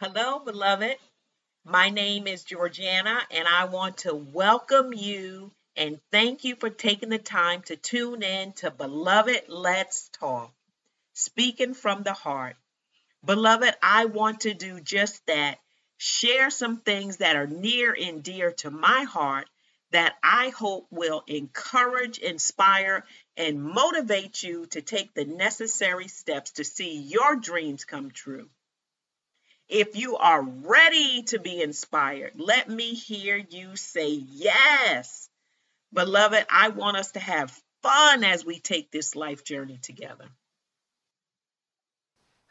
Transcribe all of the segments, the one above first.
Hello, beloved. My name is Georganna, and I want to welcome you and thank you for taking the time to tune in to Beloved Let's Talk, speaking from the heart. Beloved, I want to do just that share some things that are near and dear to my heart that I hope will encourage, inspire, and motivate you to take the necessary steps to see your dreams come true. If you are ready to be inspired, let me hear you say yes. Beloved, I want us to have fun as we take this life journey together.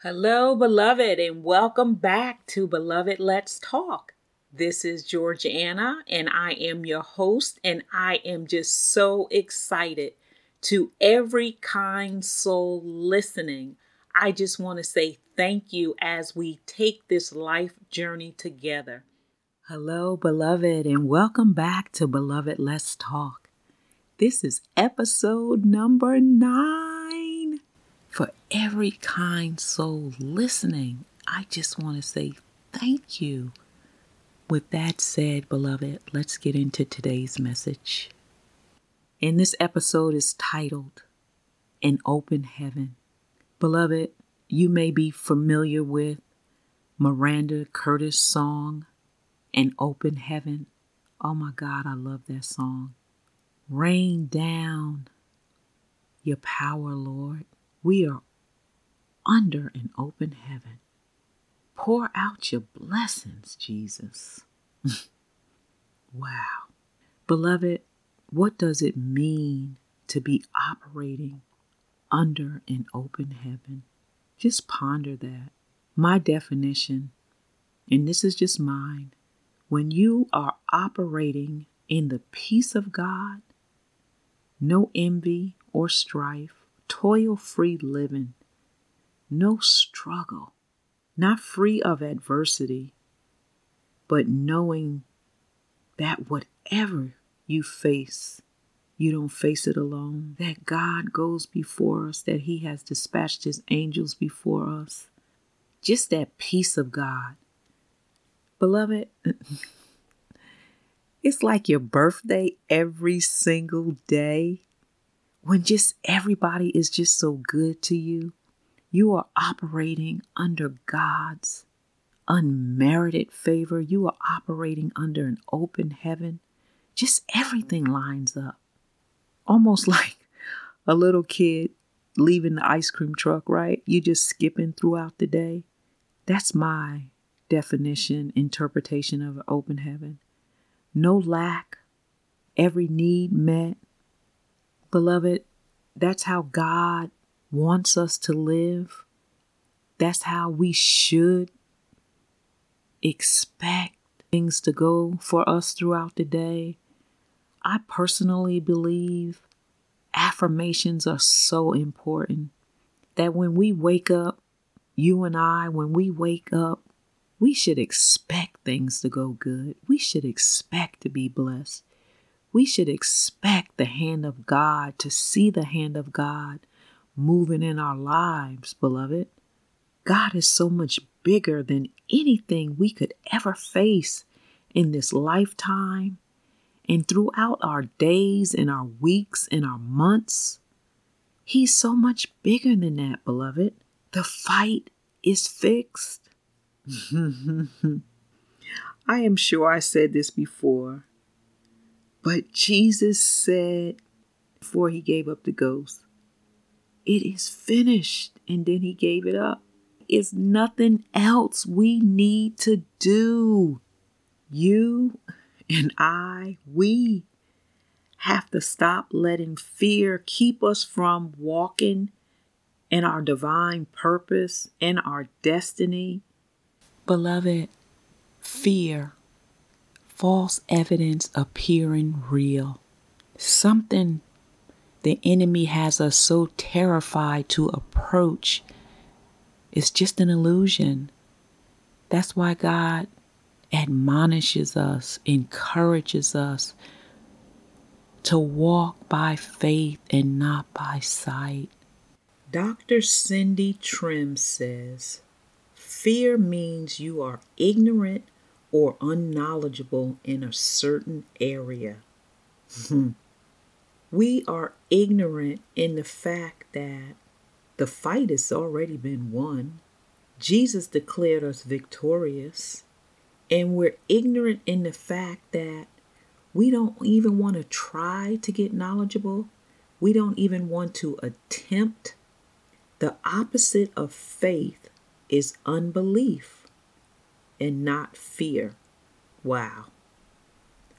Hello, beloved, and welcome back to Beloved Let's Talk. This is Georganna, and I am your host, and I am just so excited to every kind soul listening. I just want to say thank you as we take this life journey together. Hello, beloved, and welcome back to Beloved Let's Talk. This is episode number nine. For every kind soul listening, I just want to say thank you. With that said, beloved, let's get into today's message. And this episode is titled An Open Heaven. Beloved, you may be familiar with Maranda Curtis' song, An Open Heaven. Oh my God, I love that song. Rain down your power, Lord. We are under an open heaven. Pour out your blessings, Jesus. wow. Beloved, what does it mean to be operating under an open heaven? Just ponder that. My definition, and this is just mine, when you are operating in the peace of God, no envy or strife, toil free living, no struggle, not free of adversity, but knowing that whatever you face, you don't face it alone, that God goes before us, that He has dispatched His angels before us. Just that peace of God. Beloved, it's like your birthday every single day when just everybody is just so good to you. You are operating under God's unmerited favor. You are operating under an open heaven. Just everything lines up almost like a little kid leaving the ice cream truck, right? You're just skipping throughout the day. That's my definition, interpretation of an open heaven. No lack, every need met. Beloved, that's how God wants us to live. That's how we should expect things to go for us throughout the day. I personally believe affirmations are so important that when we wake up, you and I, when we wake up, we should expect things to go good. We should expect to be blessed. We should expect the hand of God, to see the hand of God moving in our lives, beloved. God is so much bigger than anything we could ever face in this lifetime and throughout our days and our weeks and our months. He's so much bigger than that, beloved. The fight is fixed. I am sure I said this before, but Jesus said before he gave up the ghost, It is finished. And then he gave it up. It's nothing else we need to do. You and I, we have to stop letting fear keep us from walking in our divine purpose and our destiny. Beloved, fear, false evidence appearing real, something the enemy has us so terrified to approach is just an illusion. That's why God admonishes us, encourages us to walk by faith and not by sight. Dr. Cindy Trimm says, Fear means you are ignorant or unknowledgeable in a certain area. Hmm. we are ignorant in the fact that the fight has already been won. Jesus declared us victorious. And we're ignorant in the fact that we don't even want to try to get knowledgeable. We don't even want to attempt. The opposite of faith is unbelief and not fear. Wow.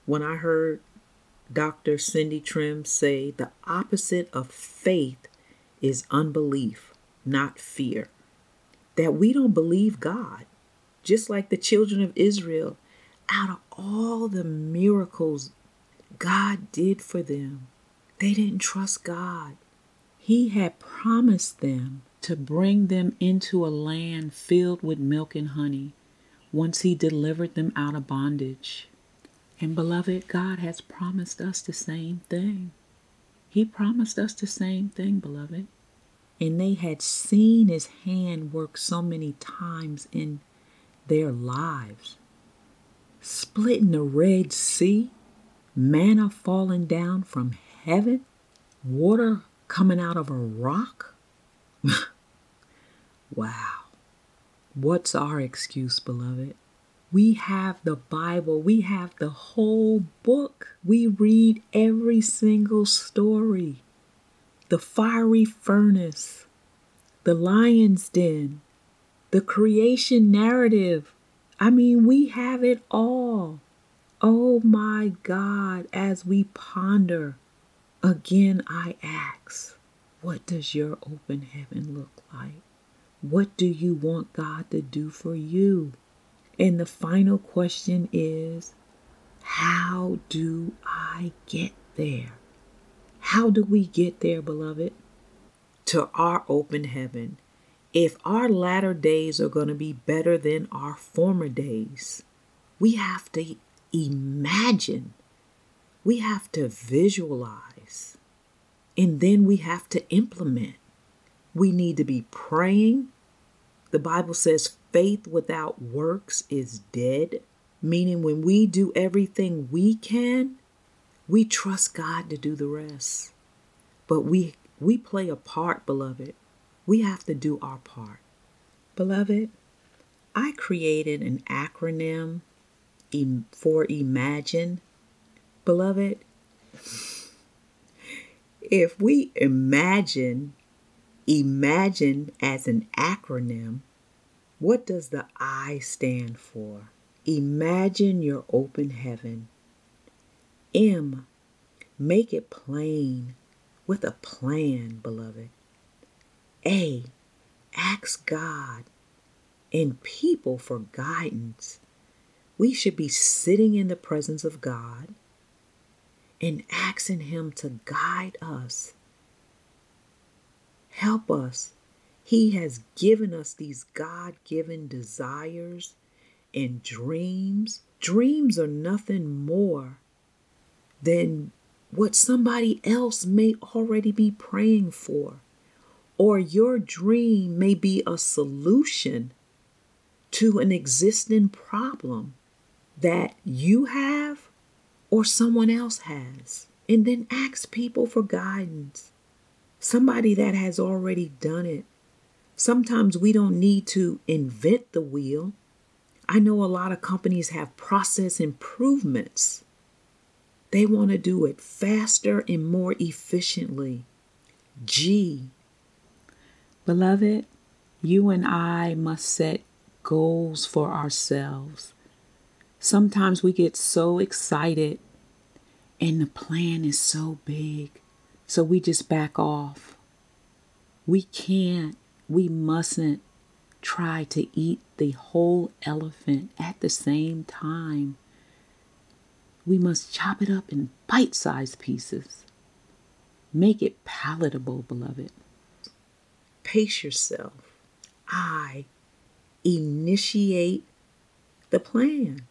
When I heard Dr. Cindy Trimm say the opposite of faith is unbelief, not fear. That we don't believe God, just like the children of Israel, out of all the miracles God did for them, they didn't trust God. He had promised them to bring them into a land filled with milk and honey once He delivered them out of bondage. And beloved, God has promised us the same thing. He promised us the same thing, beloved. And they had seen his hand work so many times in their lives. Splitting the Red Sea, manna falling down from heaven, water coming out of a rock. wow. What's our excuse, beloved? We have the Bible, we have the whole book. We read every single story. The fiery furnace, the lion's den, the creation narrative. I mean, we have it all. Oh my God, as we ponder, again I ask, what does your open heaven look like? What do you want God to do for you? And the final question is how do I get there? How do we get there, beloved? To our open heaven. If our latter days are going to be better than our former days, we have to imagine, we have to visualize, and then we have to implement. We need to be praying. The Bible says faith without works is dead, meaning when we do everything we can, we trust God to do the rest. But we we play a part, beloved. We have to do our part. Beloved, I created an acronym for imagine. Beloved, if we imagine imagine as an acronym, what does the I stand for? Imagine your open heaven. M, make it plain with a plan, beloved. A, ask God and people for guidance. We should be sitting in the presence of God and asking Him to guide us. Help us he has given us these God given desires and dreams. Dreams are nothing more than what somebody else may already be praying for. Or your dream may be a solution to an existing problem that you have or someone else has. And then ask people for guidance. Somebody that has already done it Sometimes we don't need to invent the wheel. I know a lot of companies have process improvements. They want to do it faster and more efficiently. G. Beloved, you and I must set goals for ourselves. Sometimes we get so excited and the plan is so big, so we just back off. We can't we mustn't try to eat the whole elephant at the same time. We must chop it up in bite sized pieces. Make it palatable, beloved. Pace yourself. I initiate the plan.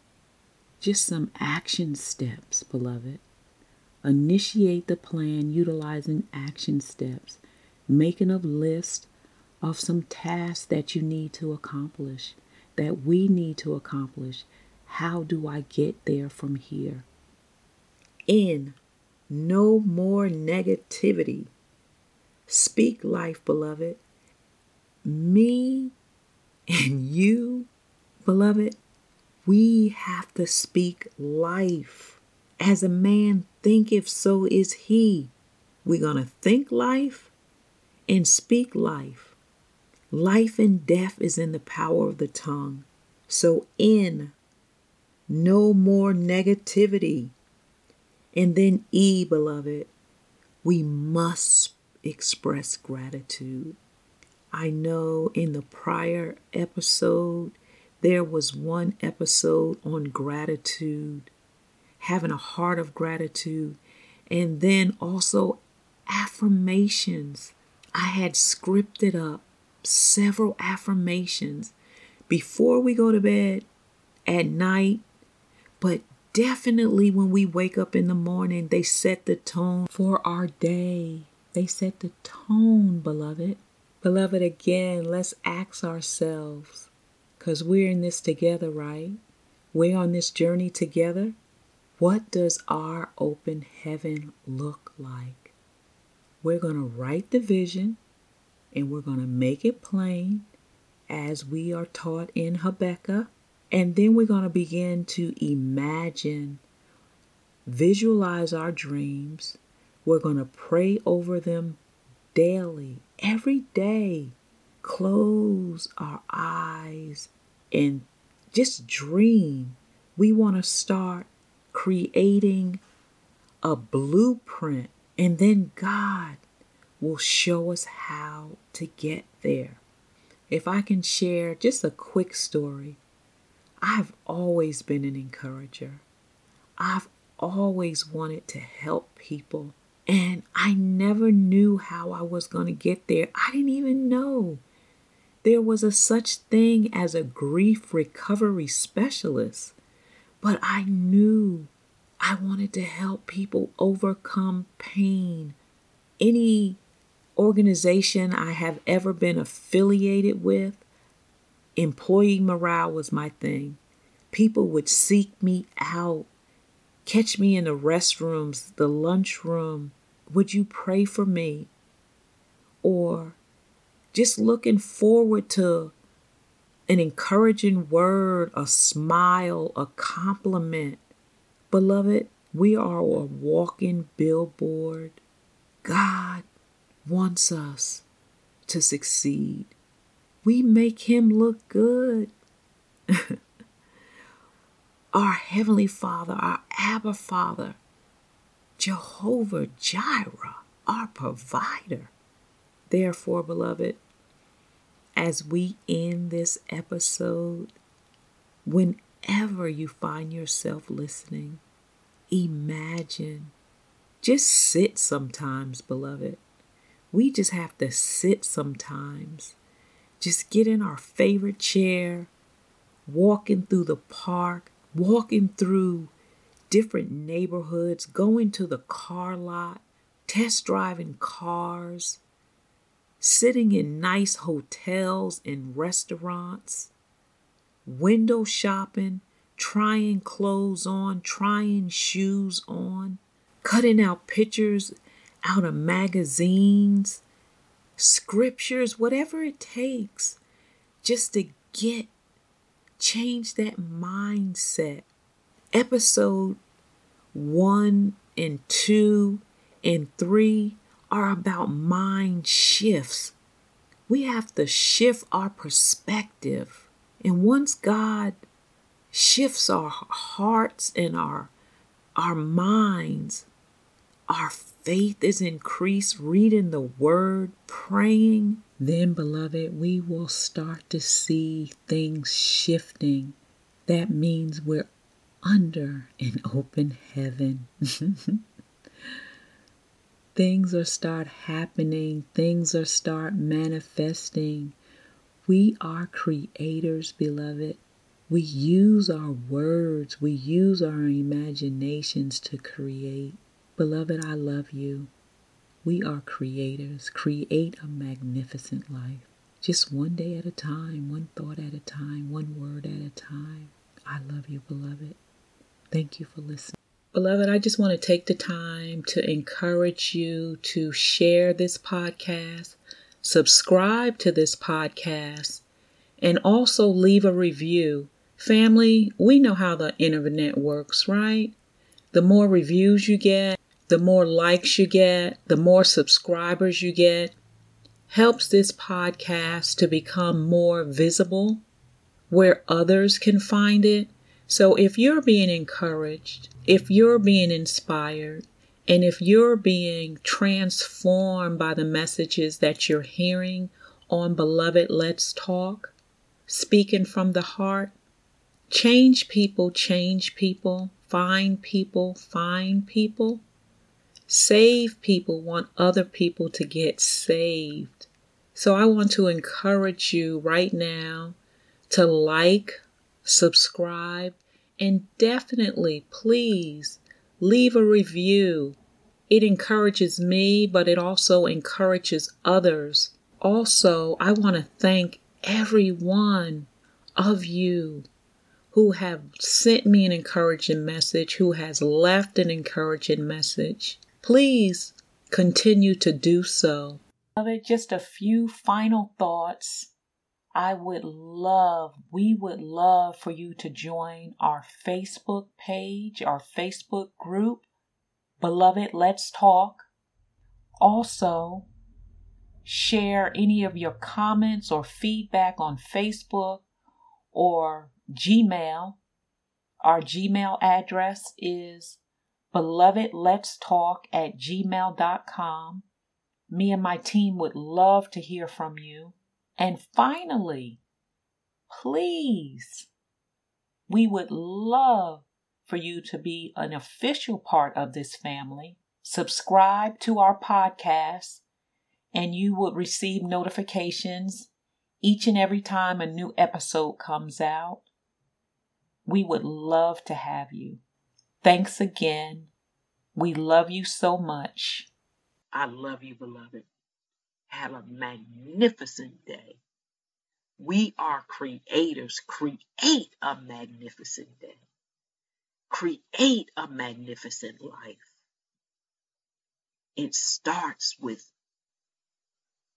Just some action steps, beloved. Initiate the plan utilizing action steps, making a list of some tasks that you need to accomplish, that we need to accomplish. How do I get there from here? In no more negativity. Speak life, beloved. Me and you, beloved, we have to speak life. As a man thinketh, so is he. We're going to think life and speak life. Life and death is in the power of the tongue. So, in no more negativity. And then, E, beloved, we must express gratitude. I know in the prior episode, there was one episode on gratitude, having a heart of gratitude, and then also affirmations. I had scripted up several affirmations before we go to bed, at night, but definitely when we wake up in the morning, they set the tone for our day. They set the tone, beloved. Beloved, again, let's ask ourselves, because we're in this together, right? We're on this journey together. What does our open heaven look like? We're going to write the vision and we're going to make it plain as we are taught in Habakkuk. And then we're going to begin to imagine, visualize our dreams. We're going to pray over them daily, every day. Close our eyes and just dream. We want to start creating a blueprint, and then God will show us how to get there. If I can share just a quick story, I've always been an encourager. I've always wanted to help people, and I never knew how I was going to get there. I didn't even know there was a such thing as a grief recovery specialist, but I knew I wanted to help people overcome pain. Any organization I have ever been affiliated with, employee morale was my thing. People would seek me out, catch me in the restrooms, the lunchroom. Would you pray for me? Or just looking forward to an encouraging word, a smile, a compliment. Beloved, we are a walking billboard. God wants us to succeed. We make him look good. our Heavenly Father, our Abba Father, Jehovah Jireh, our provider. Therefore, beloved, as we end this episode, whenever you find yourself listening, imagine. Just sit sometimes, beloved. We just have to sit sometimes. Just get in our favorite chair, walking through the park, walking through different neighborhoods, going to the car lot, test driving cars, sitting in nice hotels and restaurants, window shopping, trying clothes on, trying shoes on, cutting out pictures out of magazines, scriptures, whatever it takes, just to get change that mindset. Episode one and two and three are about mind shifts. We have to shift our perspective. And once God shifts our hearts and our our minds, our faith is increased, reading the word, praying, then, beloved, we will start to see things shifting. That means we're under an open heaven. things are start happening, things are start manifesting. We are creators, beloved. We use our words, we use our imaginations to create. Beloved, I love you. We are creators. Create a magnificent life. just one day at a time, one thought at a time, one word at a time. I love you, beloved. Thank you for listening. Beloved, I just want to take the time to encourage you to share this podcast, subscribe to this podcast, and also leave a review. Family, we know how the internet works, right? The more reviews you get, the more likes you get, the more subscribers you get, helps this podcast to become more visible where others can find it. So if you're being encouraged, if you're being inspired, and if you're being transformed by the messages that you're hearing on Beloved Let's Talk, speaking from the heart, change people, change people, find people, find people, save people, want other people to get saved. So I want to encourage you right now to like, subscribe, and definitely, please, leave a review. It encourages me, but it also encourages others. Also, I want to thank every one of you who have sent me an encouraging message, who has left an encouraging message. Please continue to do so. Just a few final thoughts I would love, we would love for you to join our Facebook page, our Facebook group, Beloved Let's Talk. Also, share any of your comments or feedback on Facebook or Gmail. Our Gmail address is belovedletstalk at gmail.com. Me and my team would love to hear from you. And finally, please, we would love for you to be an official part of this family. Subscribe to our podcast, and you would receive notifications each and every time a new episode comes out. We would love to have you. Thanks again. We love you so much. I love you, beloved. Have a magnificent day. We are creators. Create a magnificent day. Create a magnificent life. It starts with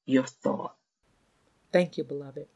your thought. Thank you, beloved.